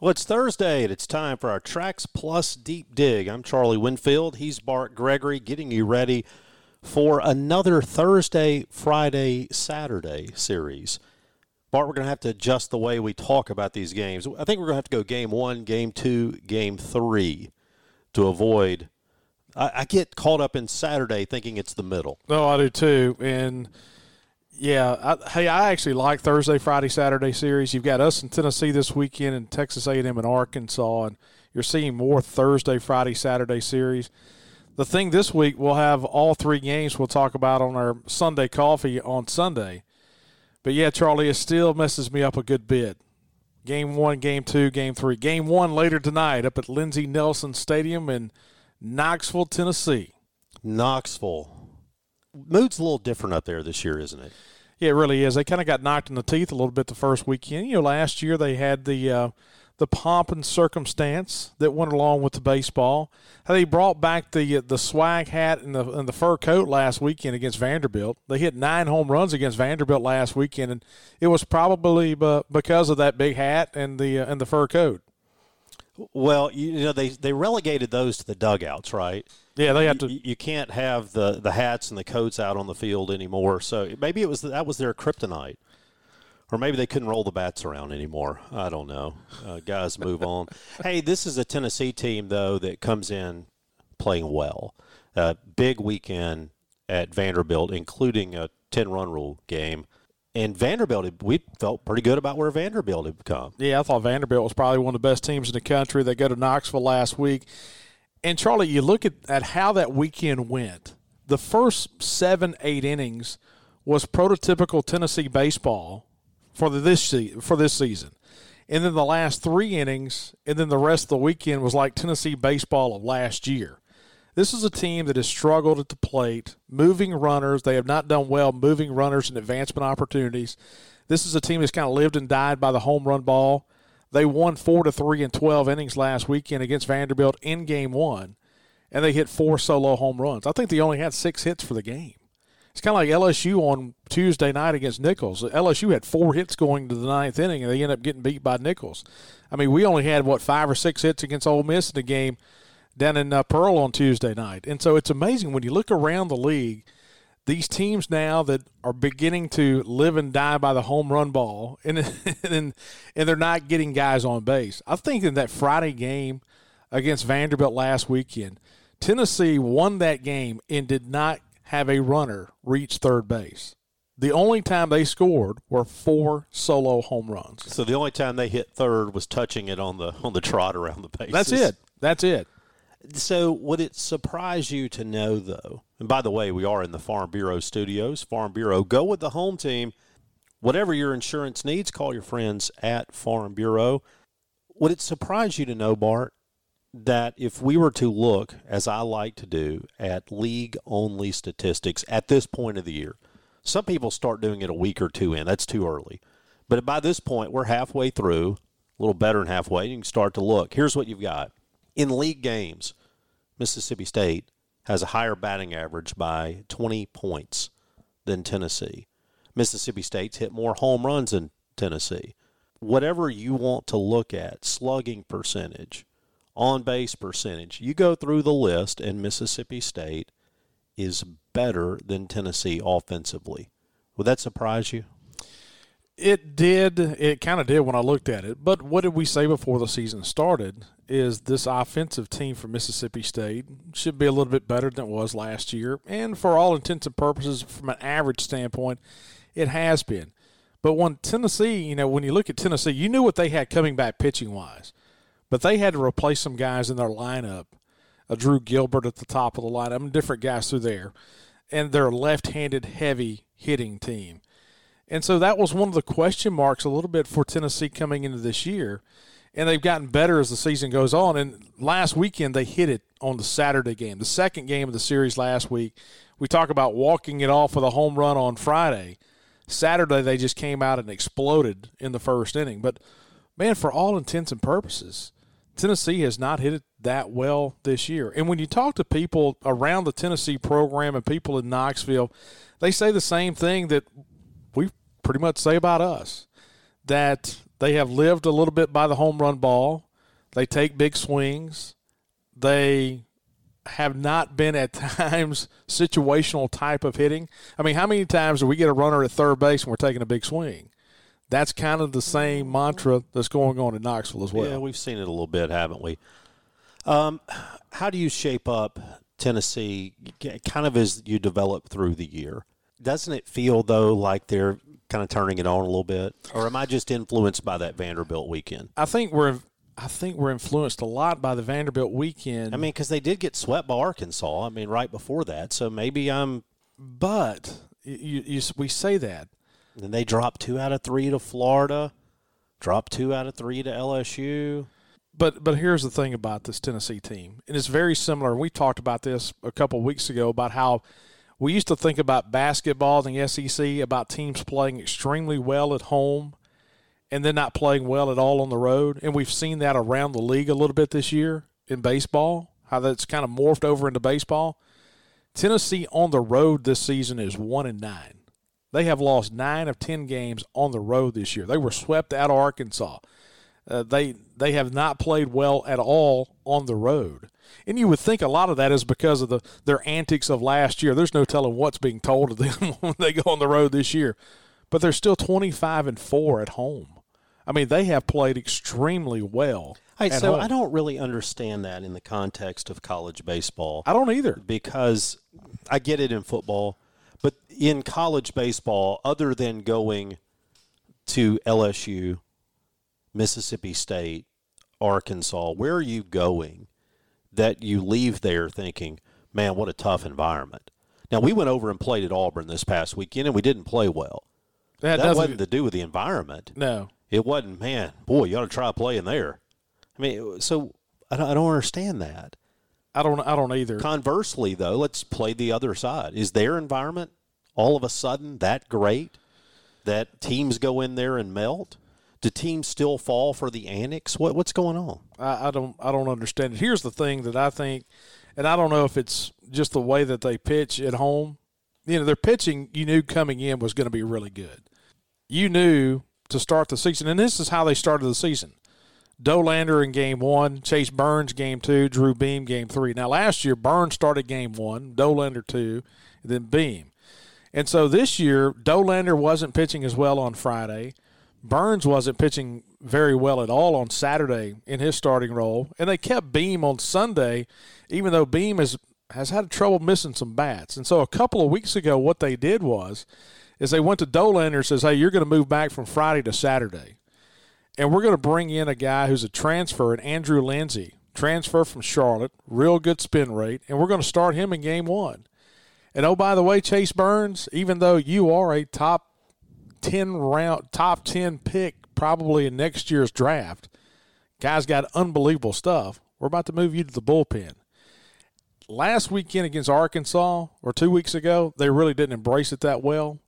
Well, it's Thursday, and it's time for our Trax Plus Deep Dig. I'm Charlie Winfield. He's Bart Gregory, getting you ready for another Thursday, Friday, Saturday series. Bart, we're going to have to adjust the way we talk about these games. I think we're going to have to go game one, game two, game three to avoid. I, I get caught up in Saturday thinking it's the middle. No, I do too. And yeah, I, hey, I actually like Thursday, Friday, Saturday series. You've got us in Tennessee this weekend, and Texas A&M and Arkansas, and you're seeing more Thursday, Friday, Saturday series. The thing this week, we'll have all three games we'll talk about on our Sunday coffee on Sunday. But yeah, Charlie, it still messes me up a good bit. Game one, game two, game three. Game one later tonight up at Lindsey Nelson Stadium in Knoxville, Tennessee. Knoxville. Mood's a little different up there this year, isn't it? Yeah, it really is. They kind of got knocked in the teeth a little bit the first weekend. You know, last year they had the uh, the pomp and circumstance that went along with the baseball. How They brought back the uh, the swag hat and the and the fur coat last weekend against Vanderbilt. They hit nine home runs against Vanderbilt last weekend, and it was probably because of that big hat and the uh, and the fur coat. Well, you know they they relegated those to the dugouts, right? Yeah, they have to. You, you, can't have the, the hats and the coats out on the field anymore. So maybe it was that was their kryptonite, or maybe they couldn't roll the bats around anymore. I don't know. Uh, guys, move on. hey, this is a Tennessee team though that comes in playing well. Uh, big weekend at Vanderbilt, including a ten run rule game. And Vanderbilt, we felt pretty good about where Vanderbilt had come. Yeah, I thought Vanderbilt was probably one of the best teams in the country. They go to Knoxville last week. And Charlie, you look at, at how that weekend went. The first seven, eight innings was prototypical Tennessee baseball for the, this for this season, and then the last three innings, and then the rest of the weekend was like Tennessee baseball of last year. This is a team that has struggled at the plate, moving runners. They have not done well moving runners and advancement opportunities. This is a team that's kind of lived and died by the home run ball. They won four to three in twelve innings last weekend against Vanderbilt in game one, and they hit four solo home runs. I think they only had six hits for the game. It's kind of like LSU on Tuesday night against Nicholls. LSU had four hits going to the ninth inning, and they end up getting beat by Nicholls. I mean, we only had what five or six hits against Ole Miss in the game down in uh, Pearl on Tuesday night, and so it's amazing when you look around the league these teams now that are beginning to live and die by the home run ball, and and and they're not getting guys on base. I think in that Friday game against Vanderbilt last weekend, Tennessee won that game and did not have a runner reach third base. The only time they scored were four solo home runs. So the only time they hit third was touching it on the on the trot around the base. That's it. That's it. So, would it surprise you to know, though? And by the way, we are in the Farm Bureau studios. Farm Bureau, go with the home team. Whatever your insurance needs, call your friends at Farm Bureau. Would it surprise you to know, Bart, that if we were to look, as I like to do, at league only statistics at this point of the year, some people start doing it a week or two in. That's too early. But by this point, we're halfway through, a little better than halfway. You can start to look. Here's what you've got in league games, Mississippi State has a higher batting average by 20 points than Tennessee. Mississippi State's hit more home runs than Tennessee. Whatever you want to look at, slugging percentage, on base percentage, you go through the list, and Mississippi State is better than Tennessee offensively. Would that surprise you? It did. It kind of did when I looked at it. But what did we say before the season started? Is this offensive team for Mississippi State should be a little bit better than it was last year. And for all intents and purposes, from an average standpoint, it has been. But when Tennessee, you know, when you look at Tennessee, you knew what they had coming back pitching wise. But they had to replace some guys in their lineup. A Drew Gilbert at the top of the lineup, different guys through there. And they're left handed heavy hitting team. And so that was one of the question marks a little bit for Tennessee coming into this year and they've gotten better as the season goes on. And last weekend they hit it on the Saturday game, the second game of the series last week. We talk about walking it off with a home run on Friday. Saturday they just came out and exploded in the first inning. But man, for all intents and purposes, Tennessee has not hit it that well this year. And when you talk to people around the Tennessee program and people in Knoxville, they say the same thing that pretty much say about us that they have lived a little bit by the home run ball. They take big swings. They have not been at times situational type of hitting. I mean, how many times do we get a runner at third base and we're taking a big swing? That's kind of the same mantra that's going on in Knoxville as well. Yeah, we've seen it a little bit, haven't we? Um, how do you shape up Tennessee kind of as you develop through the year? Doesn't it feel, though, like they're kind of turning it on a little bit, or am I just influenced by that Vanderbilt weekend? I think we're I think we're influenced a lot by the Vanderbilt weekend. I mean, because they did get swept by Arkansas. I mean, right before that, so maybe I'm. But you, you, we say that, and they dropped two out of three to Florida, dropped two out of three to LSU. But but here's the thing about this Tennessee team, and it's very similar. We talked about this a couple weeks ago about how we used to think about basketball in the SEC about teams playing extremely well at home and then not playing well at all on the road. And we've seen that around the league a little bit this year in baseball, how that's kind of morphed over into baseball. Tennessee on the road this season is one and nine. They have lost nine of ten games on the road this year. They were swept out of Arkansas. Uh, they they have not played well at all on the road. And you would think a lot of that is because of the their antics of last year. There's no telling what's being told to them when they go on the road this year. But they're still 25 and 4 at home. I mean, they have played extremely well. Right, so home. I don't really understand that in the context of college baseball. I don't either. Because I get it in football, but in college baseball, other than going to LSU, Mississippi State, Arkansas, where are you going that you leave there thinking, man, what a tough environment? Now, we went over and played at Auburn this past weekend, and we didn't play well. That, that wasn't to do with the environment. No. It wasn't, man, boy, you ought to try playing there. I mean, so I don't, I don't understand that. I don't I don't either. Conversely, though, let's play the other side. Is their environment all of a sudden that great that teams go in there and melt? Do teams still fall for the annex? What what's going on? I, I don't I don't understand it. Here's the thing that I think, and I don't know if it's just the way that they pitch at home. You know, their pitching you knew coming in was going to be really good. You knew to start the season, and this is how they started the season. Dollander in game one, Chase Burns game two, Drew Beam game three. Now last year Burns started game one, Dollander two, then Beam. And so this year Dollander wasn't pitching as well on Friday. Burns wasn't pitching very well at all on Saturday in his starting role, and they kept Beam on Sunday, even though Beam has has had trouble missing some bats. And so a couple of weeks ago, what they did was, is they went to Dollander and says, "Hey, you're going to move back from Friday to Saturday, and we're going to bring in a guy who's a transfer, and Andrew Lindsey, transfer from Charlotte, real good spin rate, and we're going to start him in game one." And oh, by the way, Chase Burns, even though you are a top 10 round, top 10 pick probably in next year's draft. Guy's got unbelievable stuff. We're about to move you to the bullpen. Last weekend against Arkansas, or two weeks ago, they really didn't embrace it that well.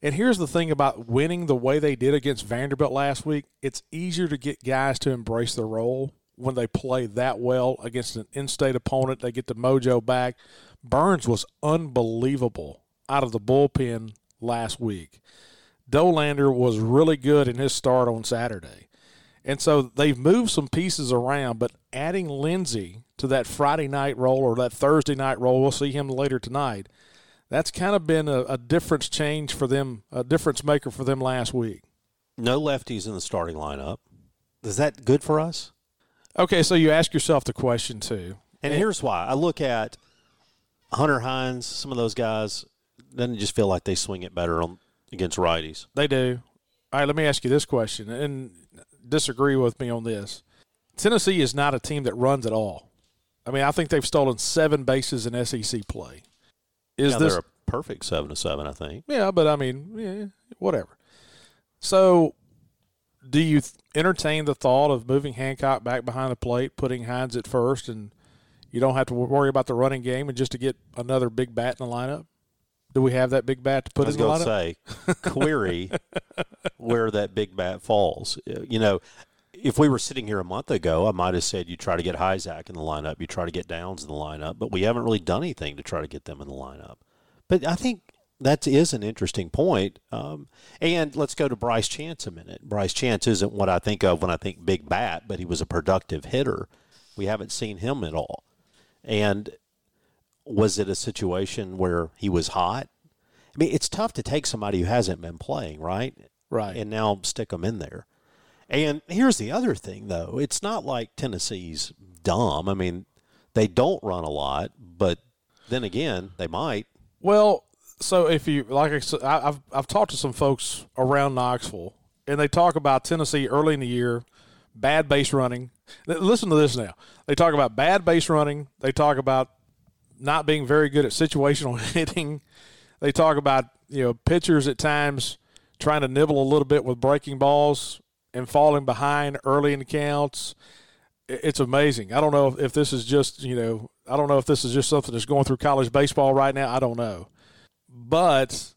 And here's the thing about winning the way they did against Vanderbilt last week it's easier to get guys to embrace the role when they play that well against an in state opponent. They get the mojo back. Burns was unbelievable out of the bullpen last week. Dollander was really good in his start on Saturday. And so they've moved some pieces around, but adding Lindsey to that Friday night role or that Thursday night role, we'll see him later tonight. That's kind of been a, a difference change for them, a difference maker for them last week. No lefties in the starting lineup. Is that good for us? Okay, so you ask yourself the question too. And, and here's why. I look at Hunter Hines, some of those guys, doesn't just feel like they swing it better on against righties. They do. All right, let me ask you this question and disagree with me on this. Tennessee is not a team that runs at all. I mean, I think they've stolen seven bases in SEC play. Is yeah, this a perfect seven to seven? I think. Yeah, but I mean, yeah, whatever. So, do you th- entertain the thought of moving Hancock back behind the plate, putting Hines at first, and you don't have to worry about the running game, and just to get another big bat in the lineup? Do we have that big bat to put I was in the going to lineup? say, query where that big bat falls. You know, if we were sitting here a month ago, I might have said you try to get Hyzak in the lineup, you try to get Downs in the lineup, but we haven't really done anything to try to get them in the lineup. But I think that is an interesting point. Um, and let's go to Bryce Chance a minute. Bryce Chance isn't what I think of when I think big bat, but he was a productive hitter. We haven't seen him at all. And was it a situation where he was hot? I mean, it's tough to take somebody who hasn't been playing, right? Right. And now stick them in there. And here's the other thing, though. It's not like Tennessee's dumb. I mean, they don't run a lot, but then again, they might. Well, so if you like, I said, I- I've I've talked to some folks around Knoxville, and they talk about Tennessee early in the year, bad base running. Listen to this now. They talk about bad base running. They talk about not being very good at situational hitting. They talk about you know pitchers at times trying to nibble a little bit with breaking balls and falling behind early in counts. It's amazing. I don't know if, if this is just you know I don't know if this is just something that's going through college baseball right now. I don't know, but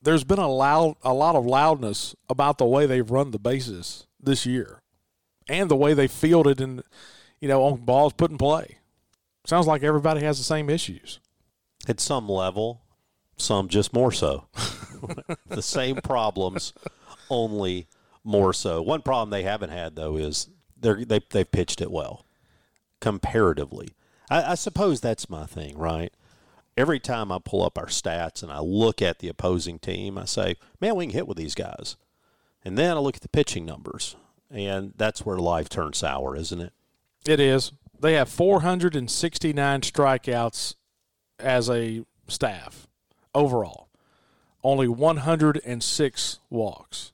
there's been a loud a lot of loudness about the way they've run the bases this year, and the way they fielded and you know on balls put in play. Sounds like everybody has the same issues. At some level, some just more so. the same problems, only more so. One problem they haven't had though is they're, they they've pitched it well, comparatively. I, I suppose that's my thing, right? Every time I pull up our stats and I look at the opposing team, I say, "Man, we can hit with these guys," and then I look at the pitching numbers, and that's where life turns sour, isn't it? It is. They have 469 strikeouts as a staff overall. Only 106 walks.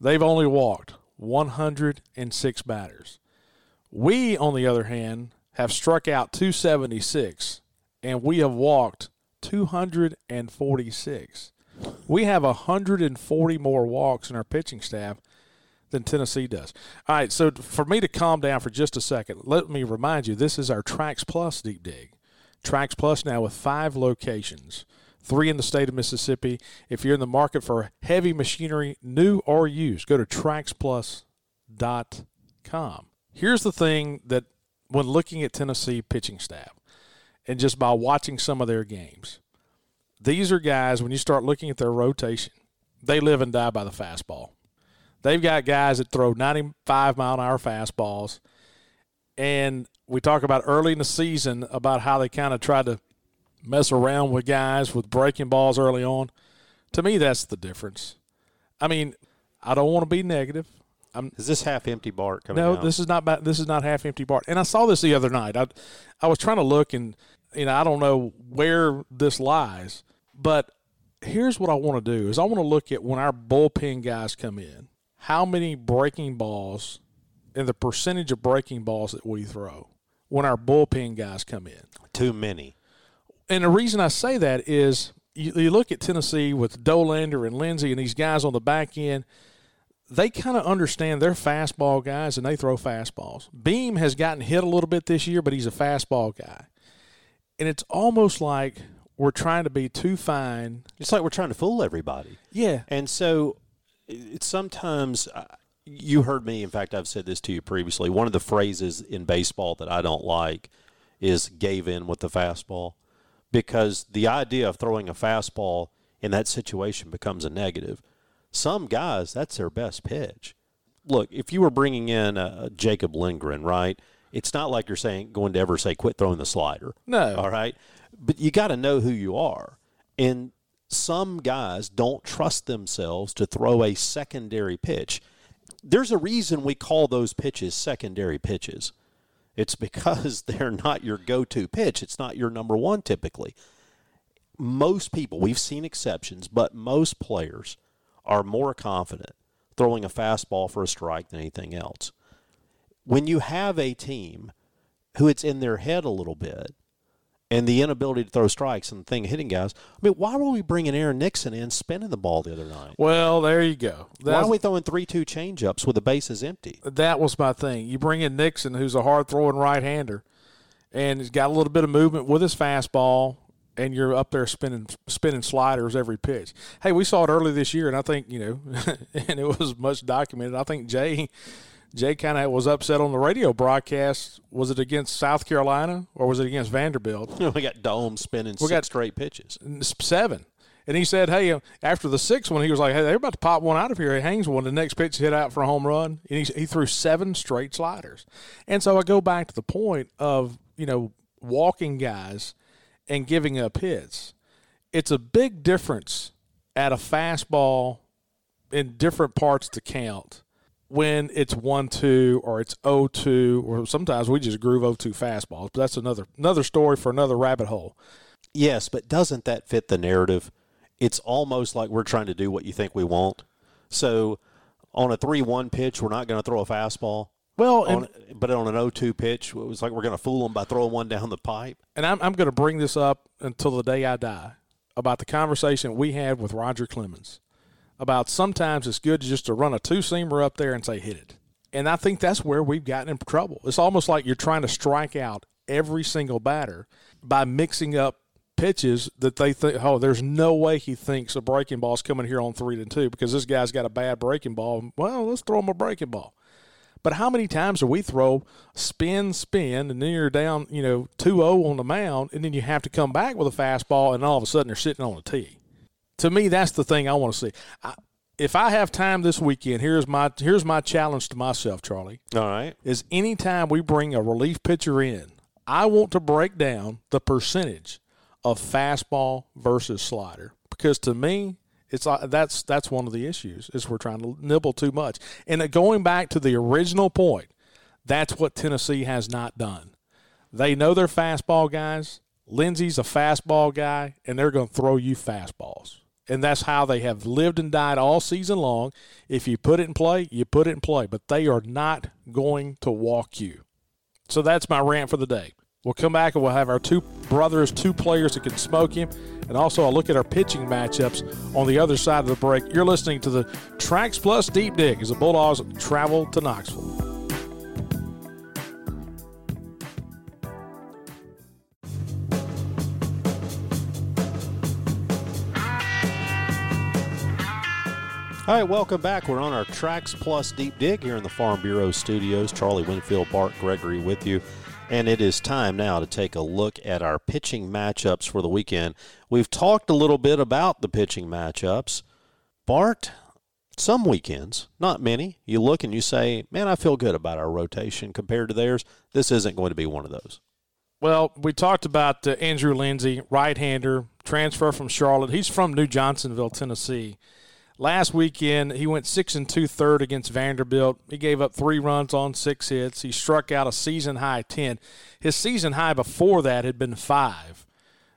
They've only walked 106 batters. We, on the other hand, have struck out 276 and we have walked 246. We have 140 more walks in our pitching staff than Tennessee does. All right, so for me to calm down for just a second, let me remind you this is our Trax Plus deep dig. Trax Plus now with five locations, three in the state of Mississippi. If you're in the market for heavy machinery, new or used, go to traxplus.com. Here's the thing that when looking at Tennessee pitching staff and just by watching some of their games, these are guys, when you start looking at their rotation, they live and die by the fastball. They've got guys that throw 95 mile an hour fastballs. And we talk about early in the season about how they kind of tried to mess around with guys with breaking balls early on. To me, that's the difference. I mean, I don't want to be negative. Is this half empty Bart coming No, out? this is not this is not half empty Bart. And I saw this the other night. I I was trying to look and you know I don't know where this lies, but here's what I want to do is I want to look at when our bullpen guys come in, how many breaking balls and the percentage of breaking balls that we throw when our bullpen guys come in. Too many. And the reason I say that is you, you look at Tennessee with Dollander and Lindsey and these guys on the back end, they kind of understand they're fastball guys and they throw fastballs. Beam has gotten hit a little bit this year, but he's a fastball guy. And it's almost like we're trying to be too fine. It's like we're trying to fool everybody. Yeah. And so it's sometimes uh, you heard me. In fact, I've said this to you previously. One of the phrases in baseball that I don't like is "gave in with the fastball," because the idea of throwing a fastball in that situation becomes a negative. Some guys, that's their best pitch. Look, if you were bringing in a Jacob Lindgren, right? It's not like you're saying going to ever say quit throwing the slider. No. All right. But you got to know who you are. And some guys don't trust themselves to throw a secondary pitch. There's a reason we call those pitches secondary pitches. It's because they're not your go to pitch. It's not your number one typically. Most people, we've seen exceptions, but most players are more confident throwing a fastball for a strike than anything else. When you have a team who it's in their head a little bit, and the inability to throw strikes and the thing hitting guys. I mean, why were we bringing Aaron Nixon in spinning the ball the other night? Well, there you go. why are we throwing three two changeups with the bases empty? that was my thing. You bring in Nixon, who's a hard throwing right hander, and he's got a little bit of movement with his fastball, and you're up there spinning spinning sliders every pitch. Hey, we saw it early this year, and I think you know, and it was much documented. I think Jay Jay kind of was upset on the radio broadcast. Was it against South Carolina or was it against Vanderbilt? we got Dohm spinning six got- straight pitches. seven. And he said, "Hey, after the sixth one, he was like, "Hey, they're about to pop one out of here." He hangs one. The next pitch hit out for a home run, and he, he threw seven straight sliders. And so I go back to the point of you know walking guys and giving up hits. It's a big difference at a fastball in different parts to count when it's one two or it's 0-2 or sometimes we just groove 0-2 fastballs. But that's another another story for another rabbit hole. Yes, but doesn't that fit the narrative? It's almost like we're trying to do what you think we want. So on a 3 1 pitch, we're not going to throw a fastball. Well, and, but on an 0 2 pitch, it was like we're going to fool them by throwing one down the pipe. and I'm, I'm going to bring this up until the day I die about the conversation we had with Roger Clemens about sometimes it's good just to run a two seamer up there and say hit it. And I think that's where we've gotten in trouble. It's almost like you're trying to strike out every single batter by mixing up pitches that they think, oh, there's no way he thinks a breaking ball's coming here on three to two because this guy's got a bad breaking ball. Well, let's throw him a breaking ball. But how many times do we throw spin, spin, and then you're down, you know, 2 0 on the mound, and then you have to come back with a fastball, and all of a sudden they're sitting on a tee? To me, that's the thing I want to see. I, if I have time this weekend, here's my here's my challenge to myself, Charlie. All right. Is anytime we bring a relief pitcher in, I want to break down the percentage of fastball versus slider because to me, it's that's that's one of the issues is we're trying to nibble too much. And going back to the original point, that's what Tennessee has not done. They know their fastball guys. Lindsey's a fastball guy, and they're going to throw you fastballs. And that's how they have lived and died all season long. If you put it in play, you put it in play, but they are not going to walk you. So that's my rant for the day. We'll come back and we'll have our two brothers, two players that can smoke him, and also I'll look at our pitching matchups on the other side of the break. You're listening to the Trax Plus Deep Dig as the Bulldogs travel to Knoxville. All right, welcome back. We're on our Trax Plus Deep Dig here in the Farm Bureau studios. Charlie Winfield, Bart Gregory with you. And it is time now to take a look at our pitching matchups for the weekend. We've talked a little bit about the pitching matchups. Bart, some weekends, not many, you look and you say, man, I feel good about our rotation compared to theirs. This isn't going to be one of those. Well, we talked about uh, Andrew Lindsey, right-hander, transfer from Charlotte. He's from New Johnsonville, Tennessee. Last weekend, he went six and two third against Vanderbilt. He gave up three runs on six hits. He struck out a season high ten. His season high before that had been five.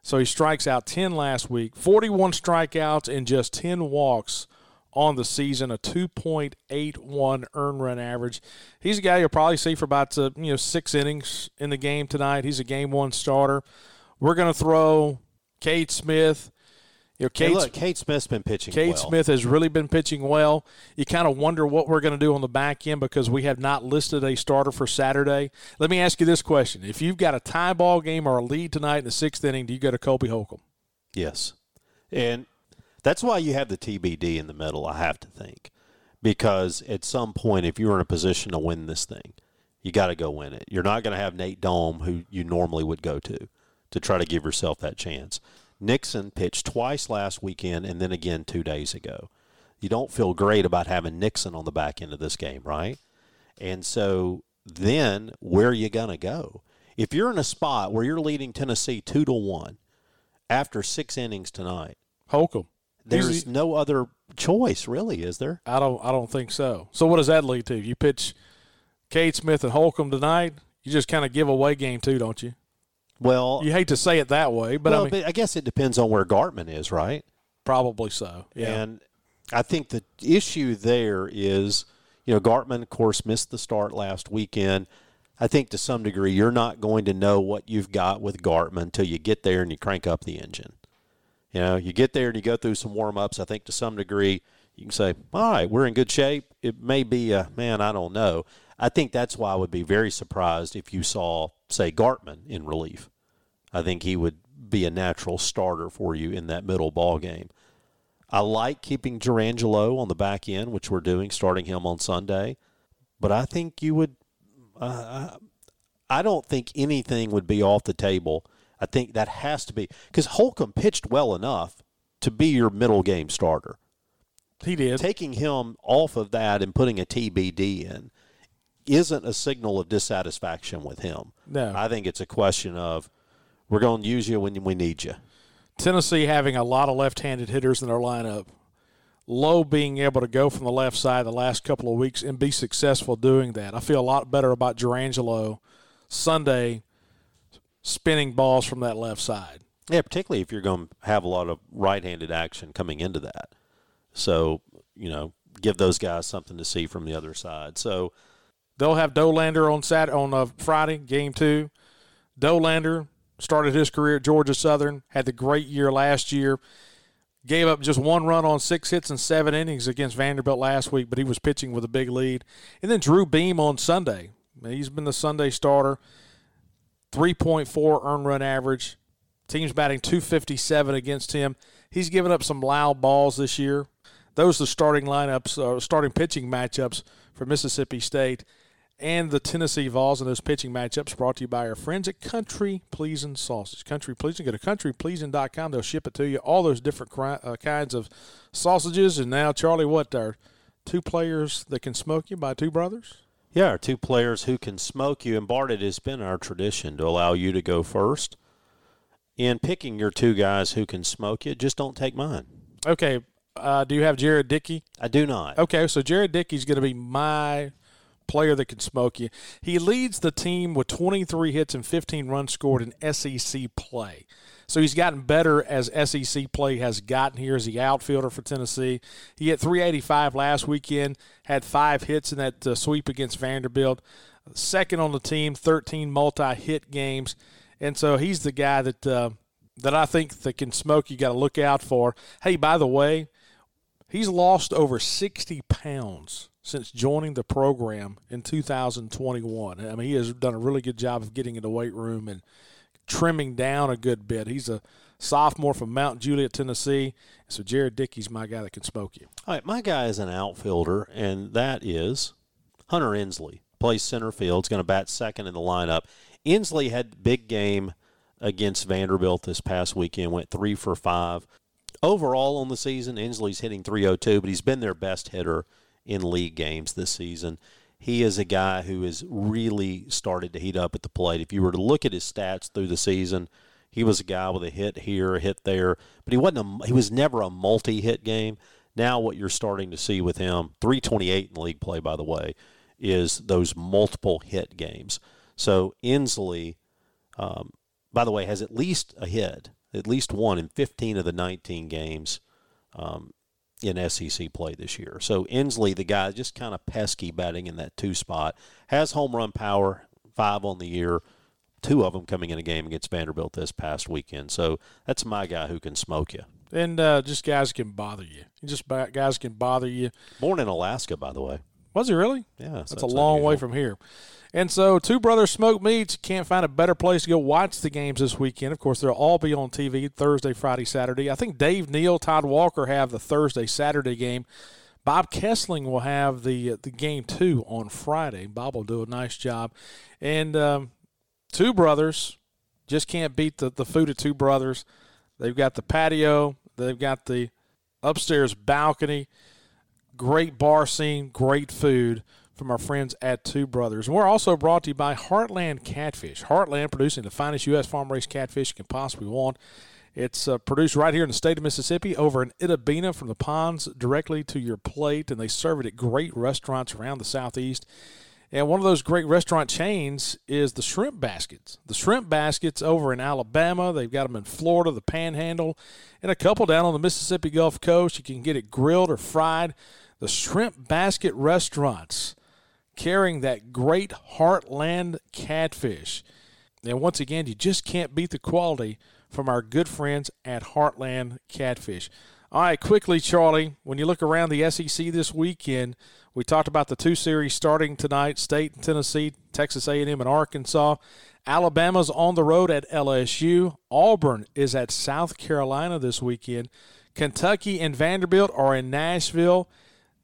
So he strikes out ten last week. Forty-one strikeouts and just ten walks on the season, a 2.81 earn run average. He's a guy you'll probably see for about uh, you know six innings in the game tonight. He's a game one starter. We're going to throw Cade Smith. You know, Hey, look, Cade Smith's been pitching Cade well. Smith has really been pitching well. You kind of wonder what we're going to do on the back end because we have not listed a starter for Saturday. Let me ask you this question: If you've got a tie ball game or a lead tonight in the sixth inning, do you go to Colby Holcomb? Yes. And that's why you have the TBD in the middle, I have to think. Because at some point, if you're in a position to win this thing, you got to go win it. You're not going to have Nate Dohm, who you normally would go to, to try to give yourself that chance. Nixon pitched twice last weekend and then again two days ago. You don't feel great about having Nixon on the back end of this game, right? And so then where are you going to go? If you're in a spot where you're leading Tennessee 2 to 1 after 6 innings tonight, Holcomb. there's no other choice, really, is there? I don't. I don't think so. So what does that lead to? You pitch Cade Smith and Holcomb tonight. You just kind of give away game two, don't you? Well, You hate to say it that way, but well, I mean, but I guess it depends on where Gartman is, right? probably so. Yeah. And I think the issue there is, you know, Gartman, of course, missed the start last weekend. I think to some degree you're not going to know what you've got with Gartman until you get there and you crank up the engine. You know, you get there and you go through some warm ups. I think to some degree you can say, all right, we're in good shape. It may be a man, I don't know. I think that's why I would be very surprised if you saw, say, Gartman in relief. I think he would be a natural starter for you in that middle ball game. I like keeping Jurrangelo on the back end, which we're doing, starting him on Sunday. But I think you would. Uh, I don't think anything would be off the table. I think that has to be because Holcomb pitched well enough to be your middle game starter. He did. Taking him off of that and putting a TBD in isn't a signal of dissatisfaction with him. No. I think it's a question of we're going to use you when we need you. Tennessee having a lot of left-handed hitters in their lineup. Lowe being able to go from the left side the last couple of weeks and be successful doing that. I feel a lot better about Jurrangelo Sunday spinning balls from that left side. Yeah, particularly if you're going to have a lot of right-handed action coming into that. So, you know, give those guys something to see from the other side. So they'll have Dollander on Sat on uh, Friday, game two. Dollander started his career at Georgia Southern, had the great year last year. Gave up just one run on six hits and seven innings against Vanderbilt last week, but he was pitching with a big lead. And then Drew Beam on Sunday. He's been the Sunday starter. 3.4 earned run average. Team's batting 257 against him. He's given up some loud balls this year. Those are the starting lineups, uh, starting pitching matchups for Mississippi State and the Tennessee Vols in those pitching matchups brought to you by our friends at Country Pleasing Sausage. Country Pleasing, go to countrypleasing.com. They'll ship it to you. All those different uh, kinds of sausages. And now, Charlie, what are two players that can smoke you by two brothers? Yeah, our two players who can smoke you. And Bart, it has been our tradition to allow you to go first. In picking your two guys who can smoke you, just don't take mine. Okay. Uh, do you have Jared Dickey? I do not. Okay, so Jared Dickey's going to be my player that can smoke you. He leads the team with 23 hits and 15 runs scored in SEC play. So he's gotten better as SEC play has gotten here as the outfielder for Tennessee. He hit 385 last weekend, had five hits in that uh, sweep against Vanderbilt. Second on the team, 13 multi-hit games, and so he's the guy that uh, that I think that can smoke. You got to look out for. Hey, by the way, he's lost over 60 pounds since joining the program in 2021. I mean, he has done a really good job of getting in the weight room and trimming down a good bit. He's a sophomore from Mount Juliet, Tennessee. So Jared Dickey's my guy that can smoke you. All right, my guy is an outfielder, and that is Hunter Ensley. Plays center field. Is going to bat second in the lineup. Ensley had big game against Vanderbilt this past weekend. Went three for five. Overall on the season, Ensley's hitting 302, but he's been their best hitter in league games this season. He is a guy who has really started to heat up at the plate. If you were to look at his stats through the season, he was a guy with a hit here, a hit there, but he wasn't a, he was never a multi-hit game. Now what you're starting to see with him, 328 in league play by the way, is those multiple hit games. So Ensley, um, by the way, has at least a hit, at least one in 15 of the 19 games um, in SEC play this year. So Ensley, the guy, just kind of pesky batting in that two spot, has home run power, five on the year, two of them coming in a game against Vanderbilt this past weekend. So that's my guy who can smoke you. And uh, just guys can bother you. Just guys can bother you. Born in Alaska, by the way. Was he really? Yeah, that's, that's a long unusual. way from here. And so, Two Brothers Smoke Meats can't find a better place to go watch the games this weekend. Of course, they'll all be on TV Thursday, Friday, Saturday. I think Dave Neal, Todd Walker have the Thursday, Saturday game. Bob Kesling will have the uh, the game two on Friday. Bob will do a nice job. And um, Two Brothers just can't beat the, the food at Two Brothers. They've got the patio, they've got the upstairs balcony, great bar scene, great food from our friends at Two Brothers. And we're also brought to you by Heartland Catfish. Heartland producing the finest U.S. farm raised catfish you can possibly want. It's uh, produced right here in the state of Mississippi over in Itta Bena from the ponds directly to your plate, and they serve it at great restaurants around the southeast. And one of those great restaurant chains is the Shrimp Baskets. The Shrimp Baskets over in Alabama. They've got them in Florida, the Panhandle, and a couple down on the Mississippi Gulf Coast. You can get it grilled or fried. The Shrimp Basket restaurants carrying that great Heartland catfish. And once again, you just can't beat the quality from our good friends at Heartland Catfish. All right, quickly, Charlie, when you look around the SEC this weekend, we talked about the two series starting tonight, State and Tennessee, Texas A&M and Arkansas. Alabama's on the road at LSU. Auburn is at South Carolina this weekend. Kentucky and Vanderbilt are in Nashville.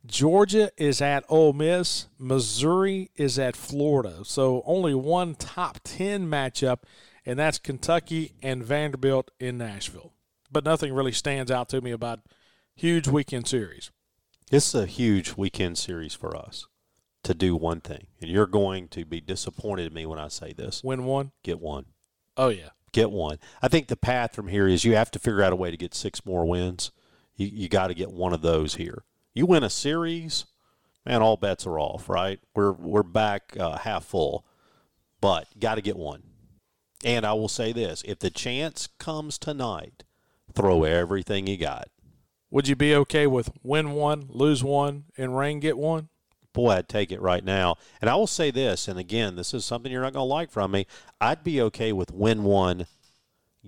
Georgia is at Ole Miss. Missouri is at Florida. So only one top 10 matchup, and that's Kentucky and Vanderbilt in Nashville. But nothing really stands out to me about huge weekend series. This is a huge weekend series for us to do one thing. And you're going to be disappointed in me when I say this. Win one? Get one. Oh, yeah. Get one. I think the path from here is you have to figure out a way to get six more wins. You, you got to get one of those here. You win a series, man, all bets are off, right? We're we're back uh, half full, but got to get one. And I will say this: if the chance comes tonight, throw everything you got. Would you be okay with win one, lose one, and rain get one? Boy, I'd take it right now. And I will say this, and again, this is something you're not going to like from me. I'd be okay with win one,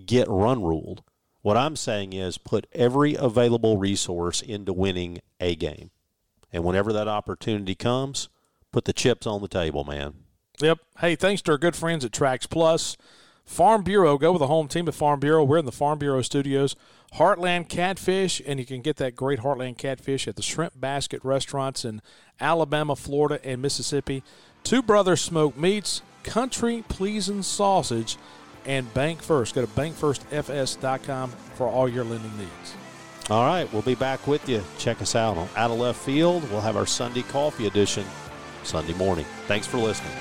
get run ruled what I'm saying is put every available resource into winning a game. And whenever that opportunity comes, put the chips on the table, man. Yep. Hey, thanks to our good friends at Trax Plus. Farm Bureau, go with the home team at Farm Bureau. We're in the Farm Bureau studios. Heartland Catfish, and you can get that great Heartland Catfish at the Shrimp Basket restaurants in Alabama, Florida, and Mississippi. Two Brothers Smoked Meats, Country Pleasing Sausage, and Bank First. Go to bankfirstfs.com for all your lending needs. All right, we'll be back with you. Check us out on Out of Left Field. We'll have our Sunday Coffee edition Sunday morning. Thanks for listening.